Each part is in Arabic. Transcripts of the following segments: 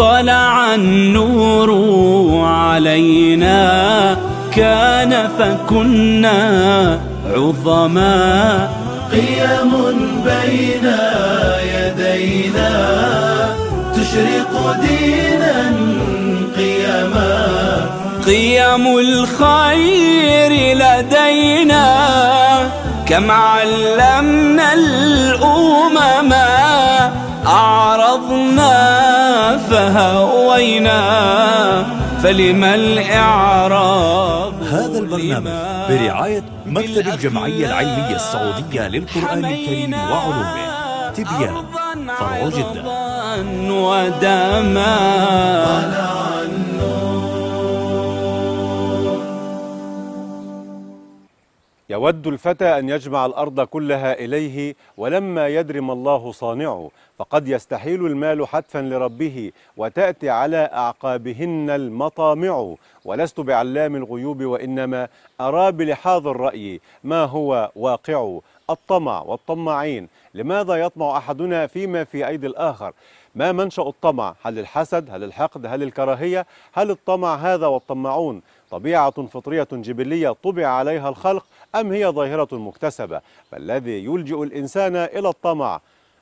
طلع النور علينا. كان فكنا عظما. قيم بين يدينا. تشرق دينا قيما قيم الخير لدينا. كم علمنا الأمم. أعرضنا فهوينا فلما الإعراض هذا البرنامج برعاية مكتب الجمعية العلمية السعودية للقرآن الكريم وعلومه. تبيان فرع جدة. ودما يود الفتى أن يجمع الأرض كلها إليه ولما يدر ما الله صانعه فقد يستحيل المال حتفا لربه وتأتي على أعقابهن المطامع. ولست بعلام الغيوب وإنما أرى بلحاظ الرأي ما هو واقع. الطمع والطماعين لماذا يطمع أحدنا فيما في أيدي الآخر؟ ما منشأ الطمع؟ هل الحسد؟ هل الحقد؟ هل الكراهية؟ هل الطمع هذا والطماعون طبيعة فطرية جبلية طبع عليها الخلق أم هي ظاهرة مكتسبة؟ ما الذي يلجئ الإنسان إلى الطمع؟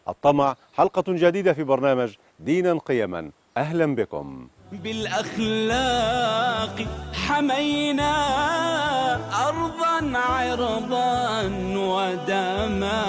الطمع حلقة جديدة في برنامج دينا قيما. أهلا بكم. بالأخلاق حمينا أرضا عرضا ودما.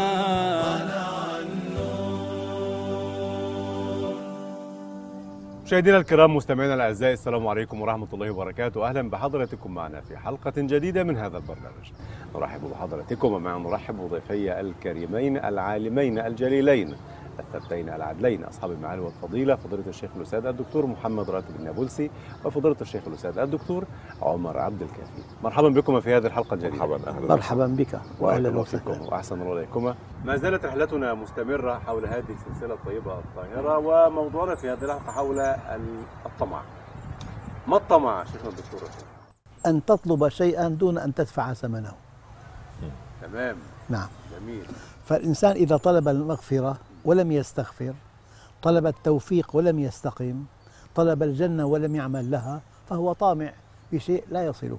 مشاهدينا الكرام مستمعينا الأعزاء السلام عليكم ورحمة الله وبركاته. أهلا بحضراتكم معنا في حلقة جديدة من هذا البرنامج. نرحب بحضراتكم ومعا نرحب بضيفي الكريمين العالمين الجليلين. الثبتين العدلين أصحاب المعالي والفضيلة فضيلة الشيخ الأستاذ الدكتور محمد راتب النابلسي وفضيلة الشيخ الأستاذ الدكتور عمر عبد الكافي. مرحبا بكم في هذه الحلقة الجديدة. مرحبا أهلا مرحبا بك. واهلا الله وسهلا. وأحسن الله إليكما. ما زالت رحلتنا مستمرة حول هذه السلسلة الطيبة الطاهرة وموضوعنا في هذه الحلقة حول ال- الطمع. ما الطمع شيخنا الدكتور؟ أن تطلب شيئا دون أن تدفع ثمنه. تمام. نعم. جميل. فالإنسان إذا طلب المغفرة ولم يستغفر طلب التوفيق ولم يستقم طلب الجنة ولم يعمل لها فهو طامع بشيء لا يصله.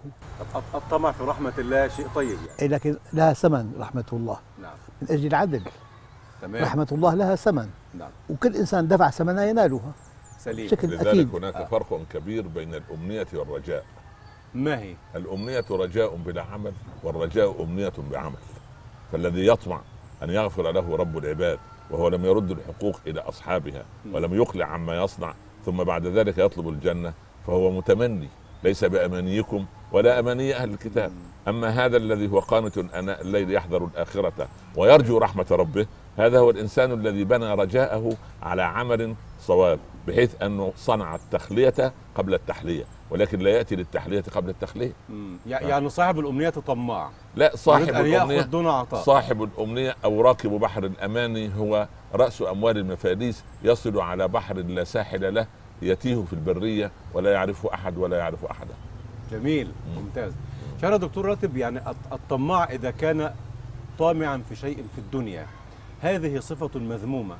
الطمع في رحمة الله شيء طيب يعني. إيه لكن لها ثمن رحمة الله. نعم. من أجل العدل. تمام. رحمة الله لها ثمن. نعم. وكل إنسان دفع ثمنها ينالها. سليم. بشكل لذلك أكيد. هناك فرق كبير بين الأمنية والرجاء. ما هي؟ الأمنية رجاء بلا عمل والرجاء أمنية بعمل. فالذي يطمع أن يغفر له رب العباد وهو لم يرد الحقوق إلى أصحابها ولم يقلع عما يصنع ثم بعد ذلك يطلب الجنة فهو متمني ليس بأمانيكم ولا أماني أهل الكتاب. أما هذا الذي هو قانت أناء الليل يحذر الآخرة ويرجو رحمة ربه هذا هو الإنسان الذي بنى رجاءه على عمل صواب بحيث أنه صنع التخلية قبل التحلية. ولكن لا يأتي للتحلية قبل التخلية. مم. يع- يعني صاحب الأمنية طماع لا صاحب يأخذ دون عطاء. صاحب الأمنية أو راكب بحر الأماني هو رأس أموال المفاليس يصل على بحر لا ساحل له يتيه في البرية ولا يعرفه أحد ولا يعرف أحدا. جميل ممتاز. شارع دكتور راتب يعني الط- الطماع إذا كان طامعا في شيء في الدنيا هذه صفة مذمومة.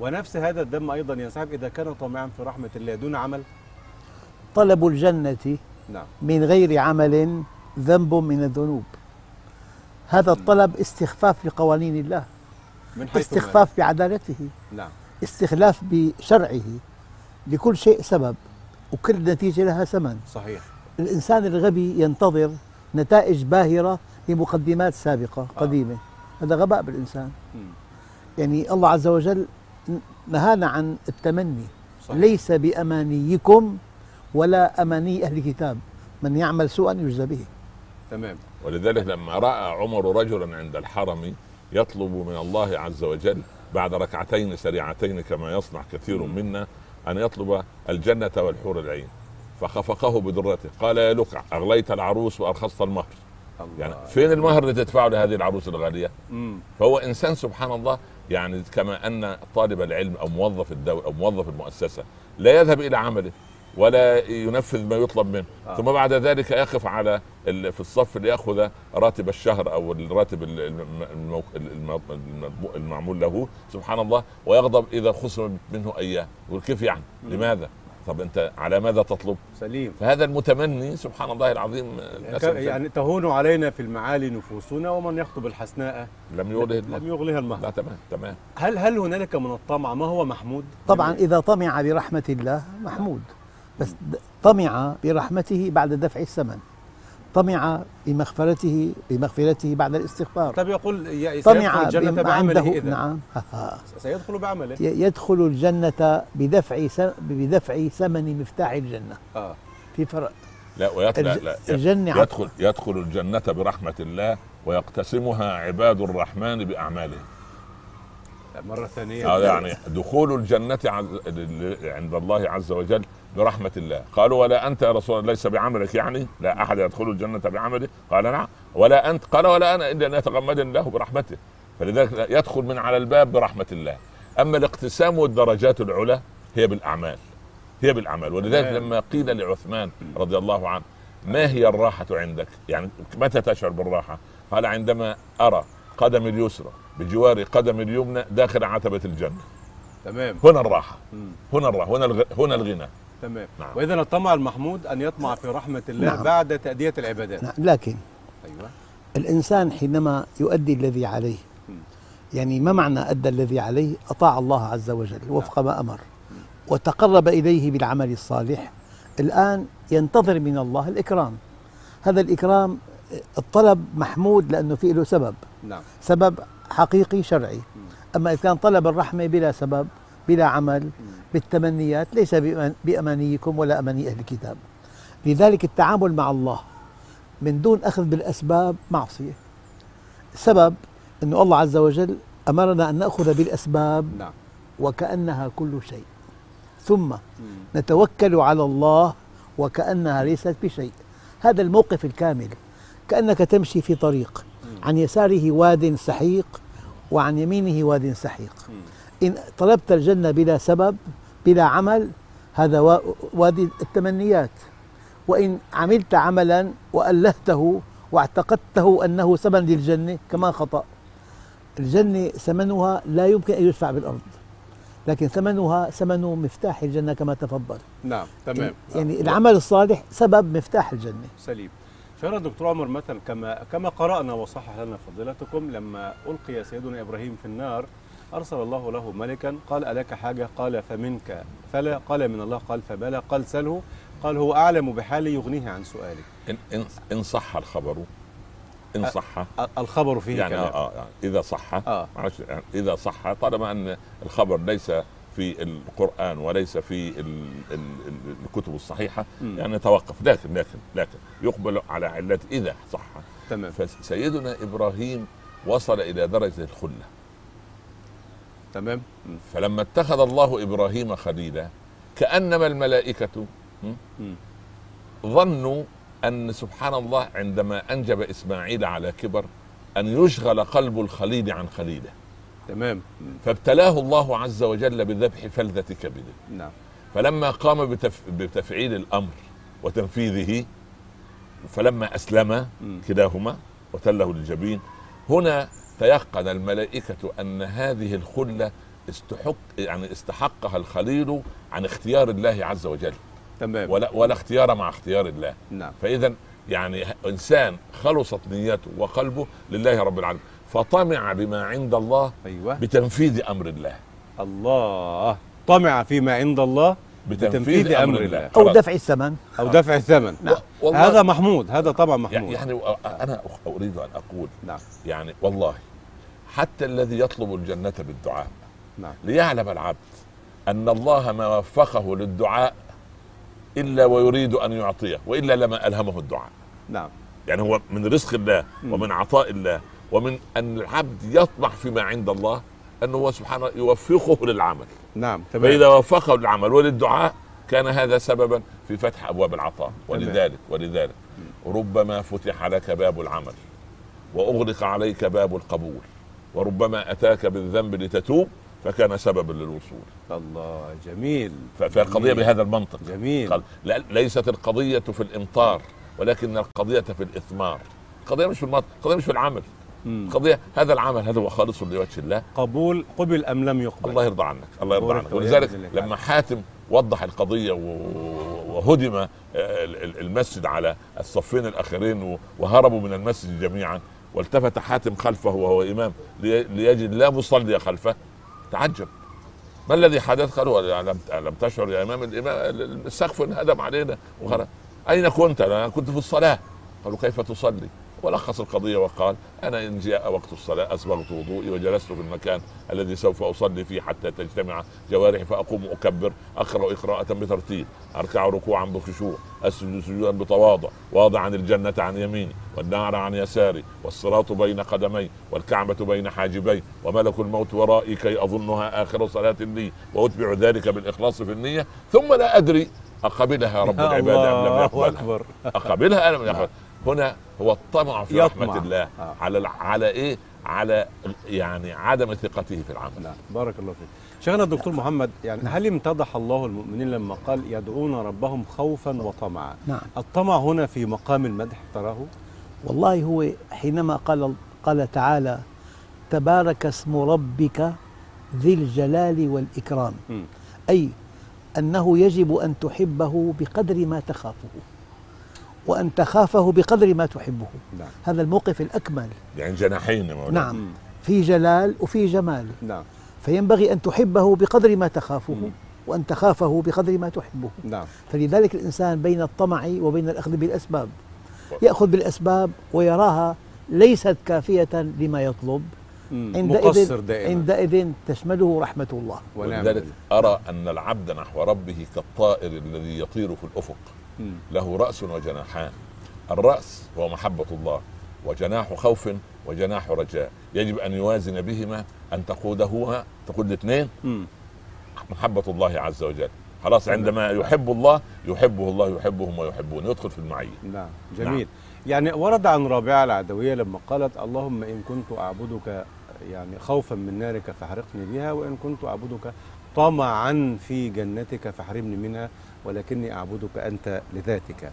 ونفس هذا الدم أيضا ينسحب إذا كان طامعا في رحمة الله دون عمل؟ طلب الجنة نعم. من غير عمل ذنب من الذنوب. هذا الطلب استخفاف لقوانين الله من حيث ما- استخفاف بعدالته نعم. استخلاف بشرعه لكل شيء سبب وكل نتيجة لها ثمن. صحيح. الإنسان الغبي ينتظر نتائج باهرة لمقدمات سابقة قديمة. هذا غباء بالإنسان. يعني الله عز وجل نهانا عن التمني. صحيح. ليس بأمانيكم ولا أماني أهل الكتاب. من يعمل سوءا يجزى به. تمام. ولذلك لما رأى عمر رجلا عند الحرم يطلب من الله عز وجل بعد ركعتين سريعتين كما يصنع كثير منا أن يطلب الجنة والحور العين. فخفقه بدرته. قال يا لقع أغليت العروس وأرخصت المهر. الله. يعني فين المهر اللي تدفعه لهذه العروس الغالية؟ مم. فهو إنسان سبحان الله يعني كما أن طالب العلم أو موظف الدولة أو موظف المؤسسة لا يذهب إلى عمله. ولا ينفذ ما يطلب منه. آه. ثم بعد ذلك يقف على ال- في الصف ليأخذ راتب الشهر أو الراتب ال- الم- المو- الم- الم- المعمول له سبحان الله ويغضب إذا خصم منه أيام يقول كيف يعني؟ لماذا؟ طب أنت على ماذا تطلب؟ سليم. فهذا المتمني سبحان الله العظيم ك- يعني تهون علينا في المعالي نفوسنا ومن يخطب الحسناء. لم يوله لم يغلها لا المهر تمام تمام. هل هل هنالك من الطمع؟ ما هو محمود؟ طبعا إذا طمع برحمة الله محمود. بس طمع برحمته بعد دفع الثمن. طمع بمغفرته بمغفرته بعد الاستغفار. طب يقول سيدخل طمع الجنة بما بعمله عنده إذا نعم. سيدخل بعمله. يدخل الجنة بدفع س- بدفع ثمن مفتاح الجنة. آه. في فرق. لا ويت... لا, الج- لا الجنة يدخل يدخل الجنة برحمة الله ويقتسمها عباد الرحمن بأعمالهم مرة ثانية. هذا يعني دخول الجنة عند الله عز وجل برحمة الله. قالوا ولا أنت يا رسول الله ليس بعملك يعني؟ لا أحد يدخل الجنة بعمله. قال نعم. ولا أنت؟ قال ولا أنا إلا أن يتغمدني الله برحمته. فلذلك يدخل من على الباب برحمة الله. أما الاقتسام والدرجات العلى هي بالأعمال. هي بالأعمال. ولذلك. لما قيل لعثمان رضي الله عنه ما هي الراحة عندك؟ يعني متى تشعر بالراحة؟ قال عندما أرى قدم اليسرى بجوار قدم اليمنى داخل عتبة الجنة. تمام. هنا الراحة. هنا الراحة. هنا الغ... هنا الغنى. تمام. نعم. وإذا الطمع المحمود أن يطمع في رحمة الله نعم. بعد تأدية العبادات. نعم، لكن أيوة. الإنسان حينما يؤدي الذي عليه يعني ما معنى أدى الذي عليه؟ أطاع الله عز وجل وفق ما أمر. وتقرب إليه بالعمل الصالح. الآن ينتظر من الله الإكرام. هذا الإكرام الطلب محمود لأنه في له سبب. نعم. سبب حقيقي شرعي. أما إذا كان طلب الرحمة بلا سبب بلا عمل بالتمنيات ليس بأمان- بأمانيكم ولا أماني أهل الكتاب. لذلك التعامل مع الله من دون أخذ بالأسباب معصية. السبب أن الله عز وجل أمرنا أن نأخذ بالأسباب نعم. وكأنها كل شيء. ثم نتوكل على الله وكأنها ليست بشيء. هذا الموقف الكامل. كأنك تمشي في طريق عن يساره واد سحيق وعن يمينه واد سحيق. إن طلبت الجنة بلا سبب بلا عمل هذا وا- وادي التمنيات. وإن عملت عملا وألهته واعتقدته أنه ثمن للجنة كمان خطأ. الجنة ثمنها لا يمكن أن يدفع بالأرض لكن ثمنها ثمن مفتاح الجنة كما تفضل. نعم تمام. يعني العمل الصالح سبب مفتاح الجنة. سليم. شهر دكتور عمر مثلا كما كما قرأنا وصحح لنا فضيلتكم لما ألقي سيدنا إبراهيم في النار أرسل الله له ملكا قال ألك حاجة؟ قال فمنك. فلا قال من الله قال فبلى قال سله قال هو أعلم بحالي يغنيه عن سؤالي. إن, إن, إن صح الخبر. إن صح. الخبر فيه يعني كلام. آه آه إذا صح. آه. يعني إذا صح طالما أن الخبر ليس في القرآن وليس في ال ال ال الكتب الصحيحة مم. يعني توقف لكن لكن لكن يقبل على علة إذا صح. تمام. فسيدنا إبراهيم وصل إلى درجة الخلة. تمام. فلما اتخذ الله إبراهيم خليلا كأنما الملائكة. ظنوا أن سبحان الله عندما أنجب إسماعيل على كبر أن يشغل قلب الخليل عن خليله تمام. فابتلاه الله عز وجل بذبح فلذة كبده نعم فلما قام بتف... بتفعيل الأمر وتنفيذه فلما أسلم مم. كلاهما وتله للجبين هنا تيقن الملائكة أن هذه الخلة استحق يعني استحقها الخليل عن اختيار الله عز وجل. تمام. ولا ولا اختيار مع اختيار الله. نعم. فإذا يعني إنسان خلصت نيته وقلبه لله رب العالمين فطمع بما عند الله أيوه. بتنفيذ أمر الله. الله. طمع فيما عند الله بتنفيذ أمر الله. أو خلاص. دفع الثمن. أو دفع الثمن. نعم. والله هذا محمود هذا طبعا محمود. يعني أنا أريد أن أقول نعم. يعني والله حتى الذي يطلب الجنة بالدعاء نعم. ليعلم العبد أن الله ما وفقه للدعاء إلا ويريد أن يعطيه وإلا لما ألهمه الدعاء. نعم. يعني هو من رزق الله. ومن عطاء الله ومن أن العبد يطمع فيما عند الله أنه هو سبحانه يوفقه للعمل. نعم تمام. فإذا وفقه للعمل وللدعاء كان هذا سببا في فتح أبواب العطاء. ولذلك ولذلك ربما فتح لك باب العمل وأغلق عليك باب القبول وربما أتاك بالذنب لتتوب فكان سببا للوصول. الله جميل. فالقضية جميل. بهذا المنطق. جميل. قال لا ليست القضية في الإمطار ولكن القضية في الإثمار. القضية مش في المطر القضية مش في العمل. مم. القضية هذا العمل هذا هو خالص لوجه الله قبول قبل أم لم يقبل الله يرضى عنك الله يرضى عنك ولذلك. لما حاتم وضح القضية وهدم آه، ال- ال- المسجد على الصفين الأخرين وهربوا من المسجد جميعا والتفت حاتم خلفه وهو إمام لي- ليجد لا مصلي خلفه تعجب ما الذي حدث؟ قالوا لم لم تشعر يا إمام الإمام السقف انهدم علينا وخرج أين كنت؟ أنا كنت في الصلاة قالوا كيف تصلي؟ ولخص القضية وقال أنا إن جاء وقت الصلاة اسبغت وضوئي وجلست في المكان الذي سوف أصلي فيه حتى تجتمع جوارحي فأقوم أكبر أقرأ قراءه بترتيل أركع ركوعا بخشوع أسجد سجودا بتواضع واضعا الجنة عن يميني والنار عن يساري والصراط بين قدمي والكعبة بين حاجبي وملك الموت ورائي كي أظنها آخر صلاة لي وأتبع ذلك بالإخلاص في النية ثم لا أدري أقبلها رب العباد أم لم يقبلها؟ أقبلها أم لم يقبلها؟ هنا هو الطمع في يطمع. رحمة الله. آه. على الع- على إيه؟ على يعني عدم ثقته في العمل. نعم. بارك الله فيك. شيخنا الدكتور محمد يعني هل امتدح الله المؤمنين لما قال يدعون ربهم خوفا وطمعا؟ نعم. الطمع هنا في مقام المدح تراه؟ والله هو حينما قال قال تعالى تبارك اسم ربك ذي الجلال والإكرام. مم. أي أنه يجب أن تحبه بقدر ما تخافه. وأن تخافه بقدر ما تحبه. نعم. هذا الموقف الأكمل. يعني جناحين مولانا. نعم. في جلال وفي جمال. نعم. فينبغي أن تحبه بقدر ما تخافه مم. وأن تخافه بقدر ما تحبه. نعم. فلذلك الإنسان بين الطمع وبين الأخذ بالأسباب. يأخذ بالأسباب ويراها ليست كافية لما يطلب. عندئذ مقصر دائما. عندئذ تشمله رحمة الله. ولذلك. أرى أن العبد نحو ربه كالطائر الذي يطير في الأفق. مم. له رأس وجناحان. الرأس هو محبة الله وجناح خوف وجناح رجاء. يجب أن يوازن بهما أن تقوده تقود الاثنين. مم. محبة الله عز وجل. خلاص عندما يحب الله يحبه الله يحبهم ويحبون. يدخل في المعية. نعم. جميل. يعني ورد عن رابعة العدوية لما قالت اللهم إن كنت أعبدك يعني خوفا من نارك فاحرقني بها وإن كنت أعبدك طمعا في جنتك فاحرمني منها. ولكني أعبدك أنت لذاتك.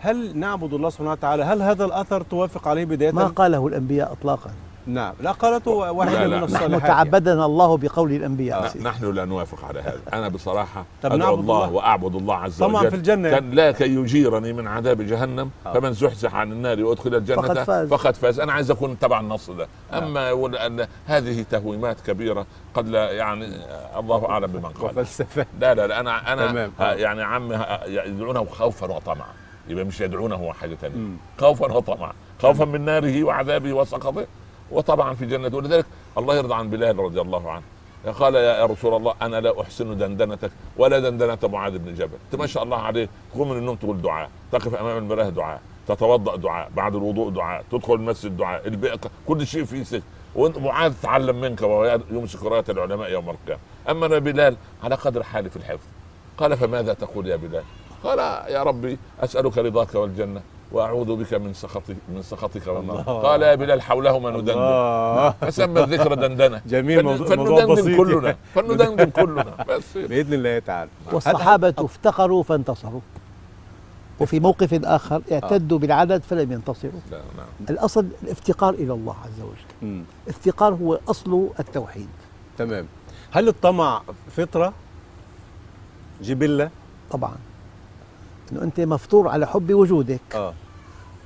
هل نعبد الله سبحانه وتعالى؟ هل هذا الأثر توافق عليه بداية؟ ما قاله الأنبياء إطلاقا. نعم لا قالته واحدة لا، من لا. نحن الصالحات تعبدنا الله بقول الأنبياء ن- نحن لا نوافق على هذا أنا بصراحة طب أدعو نعبد الله الله. وأعبد الله عز طمعا وجل في الجنة كان لا كي يجيرني من عذاب جهنم آه. فمن زحزح عن النار وأدخل الجنة فقد فاز. فقد فاز أنا عايز أكون تبع النص ده. أما يقول أن هذه تهويمات كبيرة قد لا يعني آه، الله أعلم بمن قال وفلسفة لا لا لا أنا أنا تمام. يعني عمي يدعونه خوفا وطمعا يبقى مش يدعونه هو حاجة ثانية مم. خوفا وطمعا خوفا من ناره وعذابه وسخطه وطبعا في جنته ولذلك الله يرضى عن بلال رضي الله عنه. قال يا رسول الله أنا لا أحسن دندنتك ولا دندنة معاذ بن جبل. أنت ما شاء الله عليه تقوم من النوم تقول دعاء. تقف أمام المراه دعاء. تتوضأ دعاء. بعد الوضوء دعاء. تدخل المسجد دعاء. البيئة كل شيء فيه سكر وأنت معاذ تعلم منك وهو يمسك رايه العلماء يوم القيامة. أما أنا بلال على قدر حالي في الحفظ. قال فماذا تقول يا بلال؟ قال يا ربي أسألك رضاك والجنة. وأعوذ بك من سخطك من سخطك والنار الله. قال يا بلال حولهما ندندن. فسمى الذكر دندنة. جميل فن- موضوع, بسيط. كلنا. فلندندن كلنا. بس. بإذن الله تعالى. والصحابة افتقروا فانتصروا. وفي موقف آخر اعتدوا بالعدد فلم ينتصروا. لا نعم. الأصل الافتقار إلى الله عز وجل. مم. افتقار هو أصل التوحيد. تمام. هل الطمع فطرة؟ جبلة؟ طبعا. أنه أنت مفطور على حب وجودك آه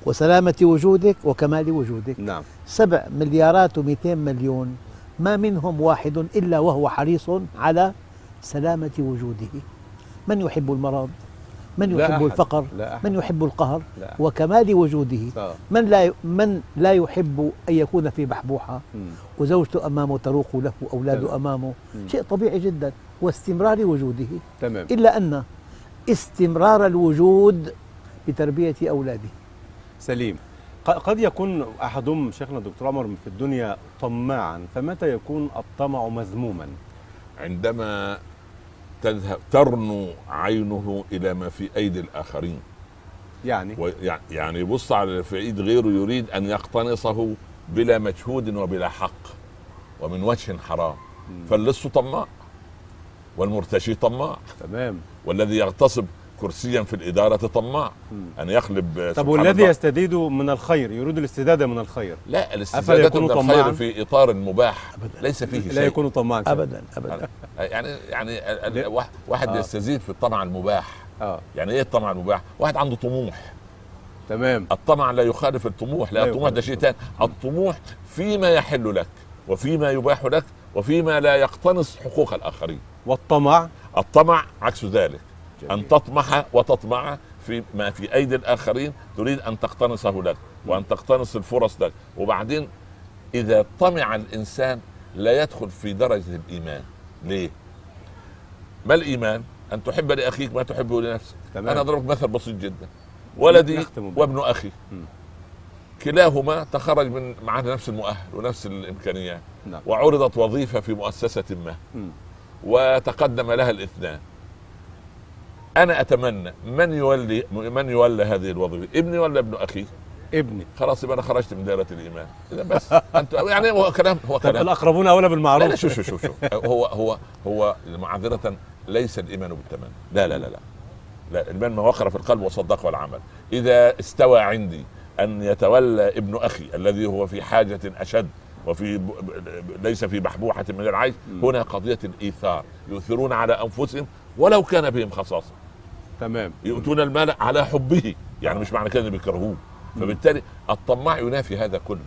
وسلامة وجودك وكمال وجودك نعم سبع مليارات ومئتين مليون ما منهم واحد إلا وهو حريص على سلامة وجوده من يحب المرض من لا يحب أحد. الفقر لا أحد. من يحب القهر لا أحد. وكمال وجوده آه. من لا من لا يحب أن يكون في بحبوحة. وزوجته أمامه تروق له أولاده تمام. أمامه. شيء طبيعي جدا واستمرار وجوده تمام إلا أن استمرار الوجود بتربية أولاده. سليم. قد يكون أحدهم شيخنا الدكتور عمر في الدنيا طماعا فمتى يكون الطمع مذموما؟ عندما تذهب ترنو عينه إلى ما في أيدي الآخرين. يعني؟ ويع- يعني يبص على في إيد غيره يريد أن يقتنصه بلا مجهود وبلا حق ومن وجه حرام. فاللص طماع. والمرتشي طماع. تمام. والذي يغتصب كرسيا في الإدارة طماع. أن يخلب طب والذي الله. يستزيد من الخير يريد الاستزادة من الخير. لا الاستزادة من؟ الخير في إطار مباح. ليس فيه لا شيء. يكون طماعا. شيء. ابدا. ابدا. يعني يعني واحد- آه. يستزيد في الطمع المباح. آه. يعني إيه الطمع المباح؟ واحد عنده طموح. تمام. الطمع لا يخالف الطموح لا لا الطموح ده شيء ثاني الطموح فيما يحل لك وفيما يباح لك وفيما لا يقتنص حقوق الآخرين. والطمع الطمع عكس ذلك جميل. أن تطمح وتطمع في ما في أيدي الآخرين تريد أن تقتنصه لك وأن تقتنص الفرص لك وبعدين إذا طمع الإنسان لا يدخل في درجة الإيمان ليه؟ ما الإيمان؟ أن تحب لأخيك ما تحبه لنفسك تمام. أنا أضربك مثل بسيط جدا ولدي. وابن أخي مم. كلاهما تخرج من معنا نفس المؤهل ونفس الإمكانيات نعم وعرضت وظيفة في مؤسسة ما مم. وتقدم لها الاثنان. أنا أتمنى من يولي من يولى هذه الوظيفة؟ ابني ولا ابن أخي؟ ابني. خلاص يبقى أنا خرجت من دائرة الإيمان. إذا بس. أنت يعني هو كلام هو كلام. الأقربون أولى لا بالمعروف شوف شوف شوف شوف. هو هو هو معذرة ليس الإيمان بالتمني لا لا لا لا. لا الإيمان ما وقر في القلب وصدق والعمل. إذا استوى عندي أن يتولى ابن أخي الذي هو في حاجة أشد وفي ليس في بحبوحه من العيش. هنا قضية الإيثار. يؤثرون على أنفسهم ولو كان بهم خصاصة. تمام. يؤتون المال على حبه. يعني مش معنى كده بيكرهوه فبالتالي الطماع ينافي هذا كله.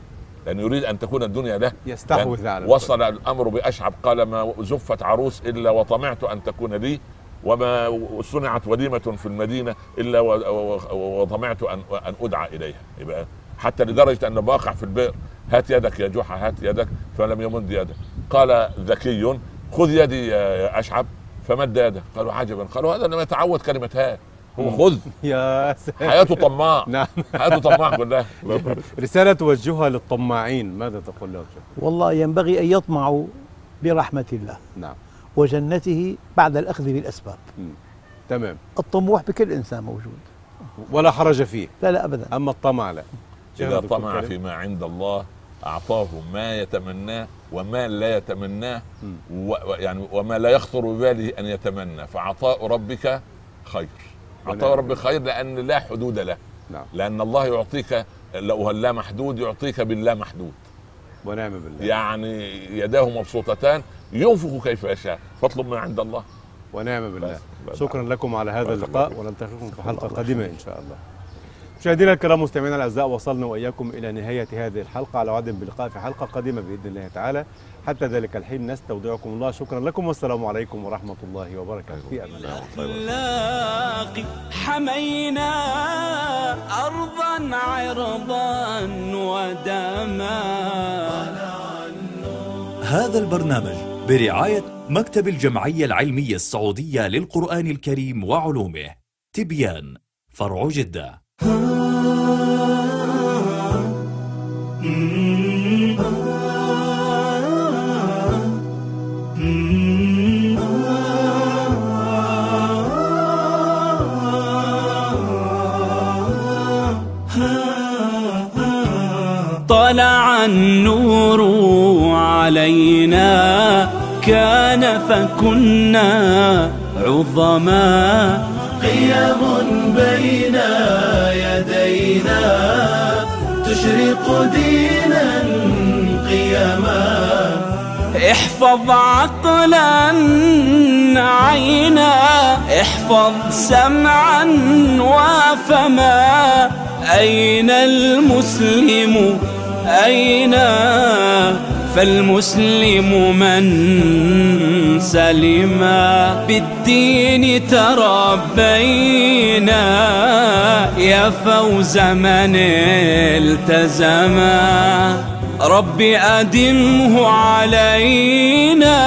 لأنه يريد أن تكون الدنيا له. يستحوذ على وصل الأمر بأشعب. قال ما زفت عروس إلا وطمعت أن تكون لي. وما صنعت وليمة في المدينة إلا وطمعت أن أن أدعى إليها. يبقى حتى لدرجة أن واقع في البئر هات يدك يا جحا هات يدك فلم يمد يده قال ذكي خذ يدي يا أشعب. فمد يده. قالوا عجبا. قالوا هذا لم يتعود كلمة هات هو خذ. يا ساتر. حياته طماع. نعم. حياته طماع كلها رسالة توجهها للطماعين. ماذا تقول لهم؟ والله ينبغي أن يطمعوا برحمة الله نعم. وجنته بعد الأخذ بالأسباب. تمام. الطموح بكل إنسان موجود. ولا حرج فيه. لا لا ابدا. أما الطمع لا. دكتور طمع. فيما عند الله أعطاه ما يتمناه وما لا يتمناه و يعني وما لا يخطر بباله أن يتمنى. فعطاء ربك خير. عطاء. ربك خير لأن لا حدود له. نعم. لأن الله يعطيك لو اللا محدود يعطيك باللا محدود. ونعم بالله. يعني يداه مبسوطتان ينفق كيف يشاء. فاطلب من عند الله. ونعم بالله. بس- بس- شكرا لكم على هذا اللقاء ونلتقيكم في حلقة قادمة إن شاء الله. مشاهدينا الكرام مستمعينا الأعزاء وصلنا وإياكم إلى نهاية هذه الحلقة. على وعد بلقاء في حلقة قادمة بإذن الله تعالى. حتى ذلك الحين نستودعكم الله. شكرا لكم والسلام عليكم ورحمة الله وبركاته. في أمان الله. حمينا أرضا عرضا ودما. هذا البرنامج برعاية مكتب الجمعية العلمية السعودية للقرآن الكريم وعلومه تبيان فرع جدة. طلع النور علينا كان فكنا عظما. قيم بين يدينا تشرق دينا قيما احفظ عقلا عينا احفظ سمعا وفما أين المسلم؟ أين فالمسلم من سلم بالدين تربينا يا فوز من التزما رب أدمه علينا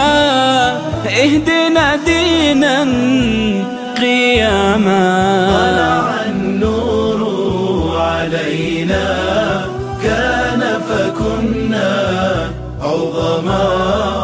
اهدنا دينا قياما عظما